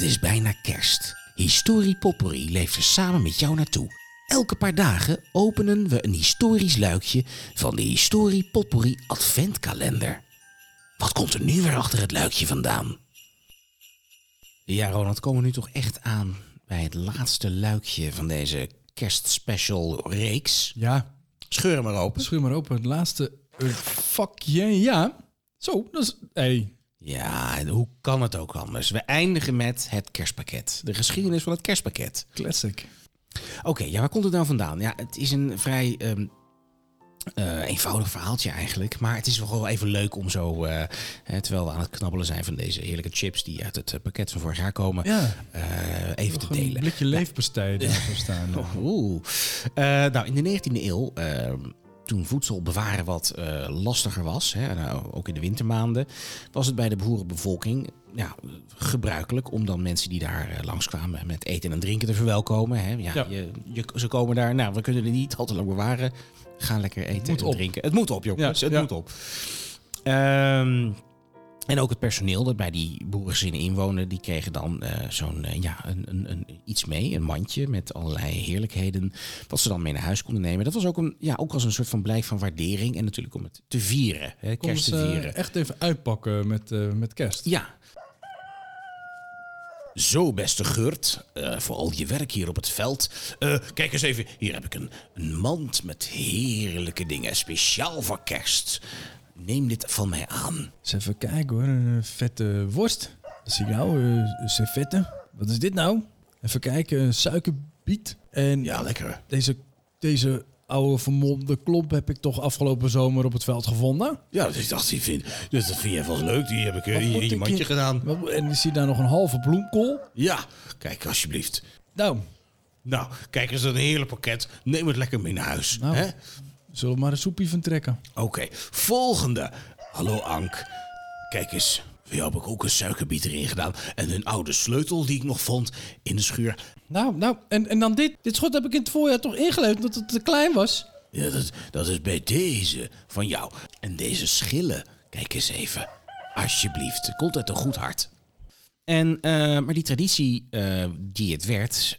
Het is bijna kerst. Historie Potpourri leeft er samen met jou naartoe. Elke paar dagen openen we een historisch luikje van de Historie Potpourri Adventkalender. Wat komt er nu weer achter het luikje vandaan? Ja, Ronald, komen we nu toch echt aan bij het laatste luikje van deze kerstspecial reeks. Ja, Scheur hem maar open. schuur maar open. Het laatste eh, vakje. Ja. Zo, dat is... Hey. Ja, en hoe kan het ook anders? We eindigen met het kerstpakket. De geschiedenis van het kerstpakket. Classic. Oké, ja, waar komt het nou vandaan? Ja, het is een vrij ehm, eh, eenvoudig verhaaltje eigenlijk. Maar het is wel even leuk om zo, eh, hè, terwijl we aan het knabbelen zijn van deze heerlijke chips die uit het eh, pakket van vorig jaar komen, Ja. even te Nog een delen. blikje leefpastei daarvoor staan. Oeh. Eh, nou, in de 19e eeuw, eh, toen voedsel bewaren wat eh, lastiger was, hè, nou, ook in de wintermaanden, was het bij de boerenbevolking ja, gebruikelijk om dan mensen die daar eh, langskwamen met eten en drinken te verwelkomen. Hè. Ja, Ja. Je, je, ze komen daar, nou, we kunnen er niet al te lang bewaren. Ga lekker eten en op. drinken. Het moet op, jongens. Ja, het moet op. Ehm, en ook het personeel dat bij die boerengezinnen inwonen, die kregen dan eh, zo'n eh, ja, een, een, een, iets mee, een mandje met allerlei heerlijkheden, wat ze dan mee naar huis konden nemen. Dat was ook, een, ja, ook als een soort van blijk van waardering en natuurlijk om het te vieren, hè, kerst te eh, vieren. echt even uitpakken met, met kerst. Ja. Zo, beste Gurt, eh, voor al je werk hier op het veld. Kijk eens even, hier heb ik een, een mand met heerlijke dingen, speciaal voor kerst. Neem dit van mij aan. Eens even kijken hoor, een eh, vette worst. Dat zie ik nou, eh, een servette. Wat is dit nou? Even kijken, een suikerbiet. En Ja, lekker. deze, deze oude vermomde klomp heb ik toch afgelopen zomer op het veld gevonden. Ja, dus ik dacht, die vind, dus dat vind jij wel leuk. Die heb ik eh, in je mandje gedaan. En is hier daar nog een halve bloemkool? Ja, kijk alsjeblieft. Nou, Nou, kijk eens, een heerlijk pakket. Neem het lekker mee naar huis. Nou. hè? Zullen we maar een soepje van trekken? Oké, volgende. Hallo Ank. Kijk eens, voor jou heb ik ook een suikerbiet erin gedaan. En een oude sleutel die ik nog vond in de schuur. Nou, nou, en, en dan dit. Dit schot heb ik in het voorjaar toch ingeleverd omdat het te klein was. Ja, dat, dat is bij deze van jou. En deze schillen, kijk eens even. Alsjeblieft, komt uit een goed hart. En, eh, maar die traditie eh, die het werd,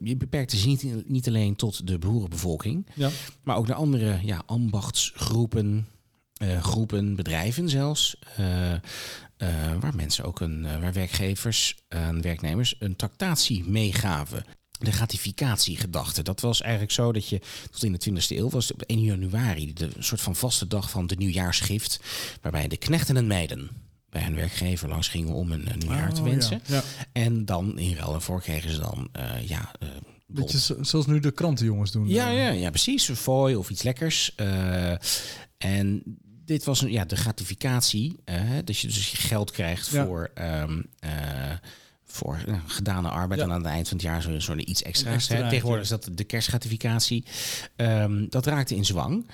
je beperkte zich niet, niet alleen tot de boerenbevolking, Ja. maar ook naar andere ja, ambachtsgroepen, groepen, bedrijven zelfs, waar mensen ook een, waar werkgevers en werknemers een tractatie meegaven. De gratificatiegedachte. Dat was eigenlijk zo dat je tot in de 20e eeuw was op 1 januari, de een soort van vaste dag van de nieuwjaarsgift, waarbij de knechten en meiden bij hun werkgever langs gingen om een, een nieuwjaar te Oh, wensen. Ja. En dan in ruil voor kregen ze dan eh, ja, eh, Beetje zo- zoals nu de krantenjongens doen. ja, Eh, ja, ja, precies. Een fooi of iets lekkers. En dit was een, ja, de gratificatie. dat je dus je geld krijgt Ja. voor, eh, voor nou, gedane arbeid. En aan het eind van het jaar zo'n soort iets extra's. Extraatje. hè. Tegenwoordig is dat de kerstgratificatie. Ehm, dat raakte in zwang.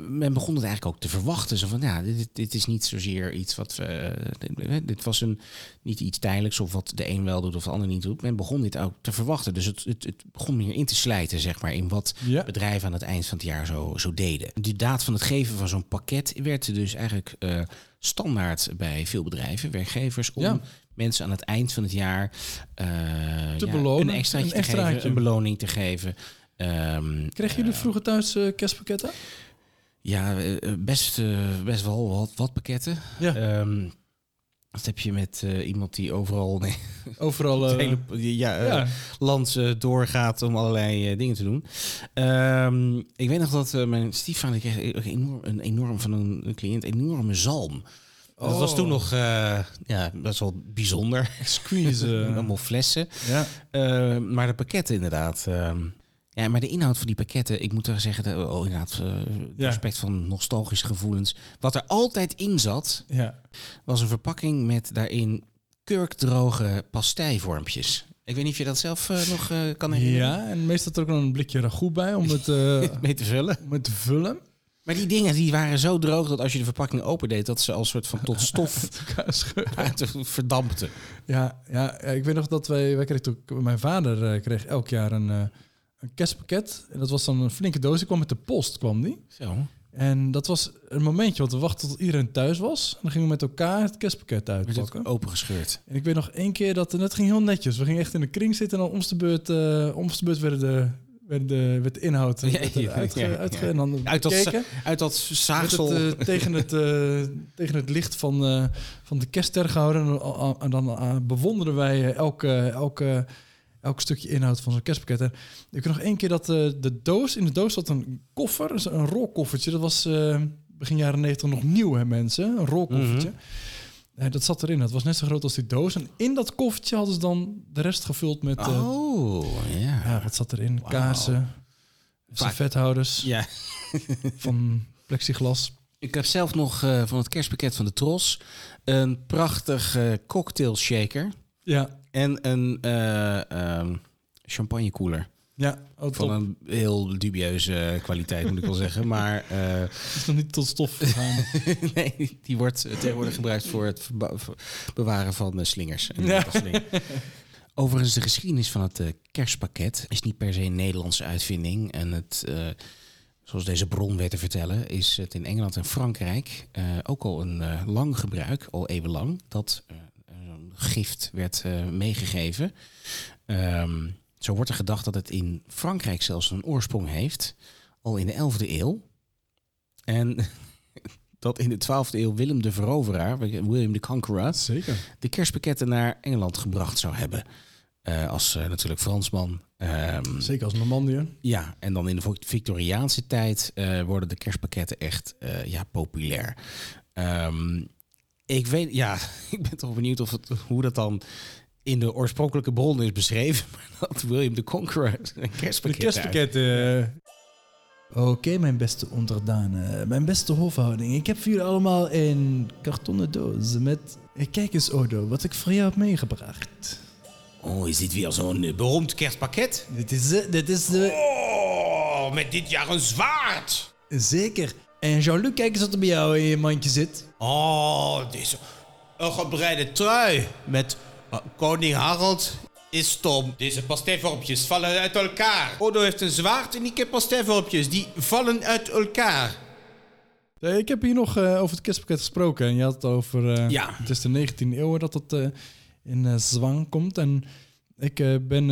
Men begon het eigenlijk ook te verwachten. Zo van, ja, dit, dit is niet zozeer iets wat... we dit, dit was een, niet iets tijdelijks of wat de een wel doet of de ander niet doet. Men begon dit ook te verwachten. Dus het, het, het begon meer in te slijten, zeg maar, in wat Ja. bedrijven aan het eind van het jaar zo, zo deden. De daad van het geven van zo'n pakket werd dus eigenlijk eh, standaard bij veel bedrijven, werkgevers, om Ja. mensen aan het eind van het jaar eh, Te ja, belonen, een extraatje een te geven, een beloning te geven. Ehm, Kregen jullie vroeger thuis eh, kerstpakketten? Ja, eh, best, eh, best wel wat, wat pakketten. Ja. Ehm, wat heb je met eh, iemand die overal nee, Overal. eh, hele ja, eh, ja. land eh, doorgaat om allerlei eh, dingen te doen. Ehm, ik weet nog dat eh, mijn stiefvader kreeg enorm, een enorm van een, een cliënt enorme zalm. Dat was Oh. toen nog eh, ja, best wel bijzonder. Squeeze. eh, Allemaal flessen. ja. Eh, maar de pakketten inderdaad. ehm, ja, maar de inhoud van die pakketten, ik moet wel zeggen, dat, oh, inderdaad, eh Ja. respect van nostalgische gevoelens. Wat er altijd in zat, ja. was een verpakking met daarin kurkdroge pasteivormpjes. Ik weet niet of je dat zelf eh, nog eh, kan herinneren. Ja, en meestal er ook nog een blikje ragout bij om het, Mee te vullen. om het te vullen. Maar die dingen die waren zo droog dat als je de verpakking opendeed, dat ze als soort van tot stof verdampten. Ja, ja, ik weet nog dat wij, wij kregen ook, mijn vader kreeg elk jaar een, een kerstpakket. En dat was dan een flinke doos. Die kwam met de post, kwam die. Zo. En dat was een momentje, want we wachten tot iedereen thuis was. En dan gingen we met elkaar het kerstpakket Er uitpakken. opengescheurd. En ik weet nog één keer dat en dat ging heel netjes. We gingen echt in de kring zitten en dan om de beurt, eh om de beurt werden de, werd de inhoud eh, Ja, werd er ja, uitge, ja, ja. uitge- en dan Uit dat, uit dat Werd zaagsel. het, eh, tegen, het, eh, tegen het licht van, eh, van de kerstster gehouden. En, dan- en dan eh, bewonderden wij eh, elke, elke, elk stukje inhoud van zo'n kerstpakket. En ik nog één keer dat eh, de doos, in de doos zat een koffer, dus een rolkoffertje. Dat was eh, begin jaren 90 nog nieuw, hè mensen? Een rolkoffertje. Eh, dat zat erin. Dat was net zo groot als die doos. En in dat koffertje hadden ze dan de rest gevuld met... eh, oh, ja. ja, wat zat erin? Wauw. Kaarsen, servethouders Ja. van plexiglas. Ik heb zelf nog van het kerstpakket van de Tros een prachtig eh, cocktail shaker Ja, en een eh ehm champagnekoeler. ja. Oh, Van een heel dubieuze kwaliteit, moet ik wel zeggen. Maar eh, Het is nog niet tot stof gegaan. nee, die wordt tegenwoordig gebruikt voor het bewaren van eh, slingers. En Ja. Overigens, de geschiedenis van het eh, kerstpakket is niet per se een Nederlandse uitvinding. En het, eh, zoals deze bron werd te vertellen, is het in Engeland en Frankrijk eh, ook al een eh, lang gebruik, al eeuwenlang, dat eh, gift werd eh, meegegeven. Ehm, zo wordt er gedacht dat het in Frankrijk zelfs een oorsprong heeft, al in de 11e eeuw. En dat in de 12e eeuw Willem de Veroveraar, William the Conqueror, Zeker. de kerstpakketten naar Engeland gebracht zou hebben. Eh, als eh, natuurlijk Fransman. Ehm, Zeker als Normandië. ja, en dan in de Victoriaanse tijd worden de kerstpakketten echt ja, populair. Ehm, ik weet, ja, ik ben toch benieuwd of het, hoe dat dan in de oorspronkelijke bron is beschreven. Maar dat William de Conqueror een De kerstpakket kerstpakketten. eh. Oké, mijn beste onderdanen. Mijn beste hofhouding. Ik heb voor jullie allemaal een kartonnen doos met... Eh, Kijk eens, Odo, wat ik voor jou heb meegebracht. Oh, is dit weer zo'n eh, beroemd kerstpakket? Dit is, eh, dit is de... Oh, met dit jaar een zwaard. Zeker. En Jean-Luc, kijk eens wat er bij jou in je mandje zit. Oh, deze een gebreide trui met uh, koning Harald is stom. Deze pasteivormpjes vallen uit elkaar. Odo heeft een zwaard en ik heb pasteivormpjes. Die vallen uit elkaar. Eh, Ik heb hier nog eh, over het kerstpakket gesproken. En je had het over... eh, Ja. Het is de 19e eeuw dat het eh, in eh, zwang komt. En ik eh, ben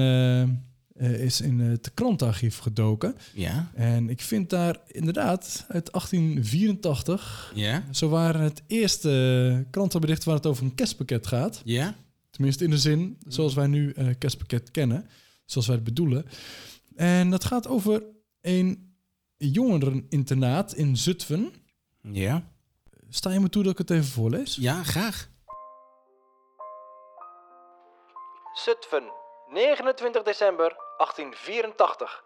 eh, eh, is in het krantarchief gedoken. Ja, En ik vind daar inderdaad uit 1884... ja, Zo waren het eerste krantenbericht waar het over een kerstpakket gaat. ja. Tenminste in de zin zoals wij nu eh kerstpakket kennen. Zoals wij het bedoelen. En dat gaat over een jongereninternaat in Zutphen. Ja, Sta je me toe dat ik het even voorlees? ja graag. Zutphen, 29 december 1884.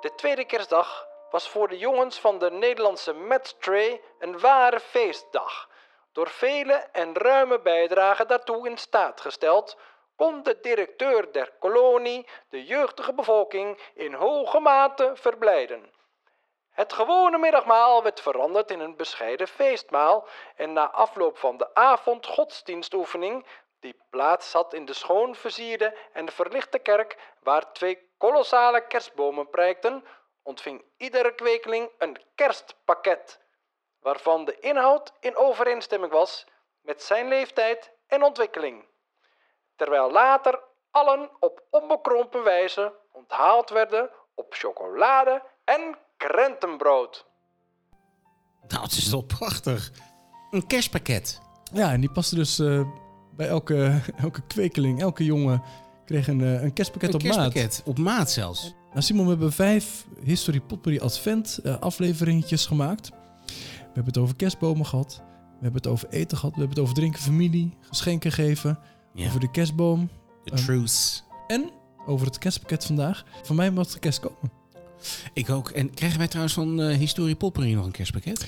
De tweede kerstdag was voor de jongens van de Nederlandse Metstray een ware feestdag. Door vele en ruime bijdragen daartoe in staat gesteld, kon de directeur der kolonie de jeugdige bevolking in hoge mate verblijden. Het gewone middagmaal werd veranderd in een bescheiden feestmaal en na afloop van de avond godsdienstoefening, die plaats had in de schoon versierde en verlichte kerk waar twee kolossale kerstbomen prijkten, ontving iedere kwekeling een kerstpakket, waarvan de inhoud in overeenstemming was met zijn leeftijd en ontwikkeling terwijl later allen op onbekrompen wijze onthaald werden op chocolade en krentenbrood. Nou, het is wel prachtig. Een kerstpakket. Ja, en die paste dus eh, bij elke, elke kwekeling, elke jongen kreeg een, eh, een kerstpakket Een op maat. kerstpakket. Op maat zelfs. Nou Simon, we hebben vijf History Potpourri Advent eh, afleveringetjes gemaakt. We hebben het over kerstbomen gehad. We hebben het over eten gehad. We hebben het over drinken, familie, geschenken geven. Ja. Over de kerstboom. De truth. En over het kerstpakket vandaag. Van mij mag de kerst komen. Ik ook. En krijgen wij trouwens van eh Historie Poppering nog een kerstpakket?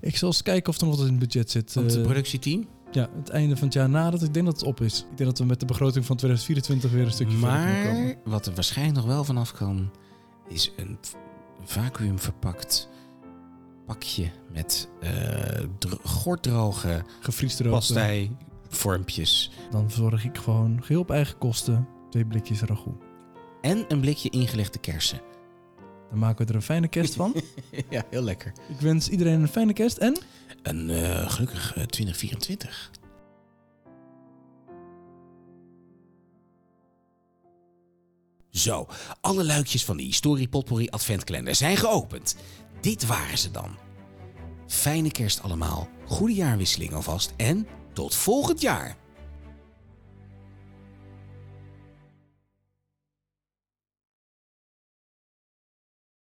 Ik zal eens kijken of er nog wat in het budget zit. Van het Eh, productieteam? Ja, het einde van het jaar nadat ik denk dat het op is. Ik denk dat we met de begroting van 2024 weer een stukje verder kunnen Maar komen. wat er waarschijnlijk nog wel vanaf kan, is een vacuüm verpakt pakje met eh dro- gorddroge Gevriesde rood. pasteivormpjes. Dan zorg ik gewoon geheel op eigen kosten twee blikjes ragout. En een blikje ingelegde kersen. Dan maken we er een fijne kerst van. ja, heel lekker. Ik wens iedereen een fijne kerst en... Een eh, gelukkig eh, 2024. Zo, alle luikjes van de Historie Potpourri Adventkalender zijn geopend. Dit waren ze dan. Fijne kerst allemaal, goede jaarwisseling alvast en tot volgend jaar.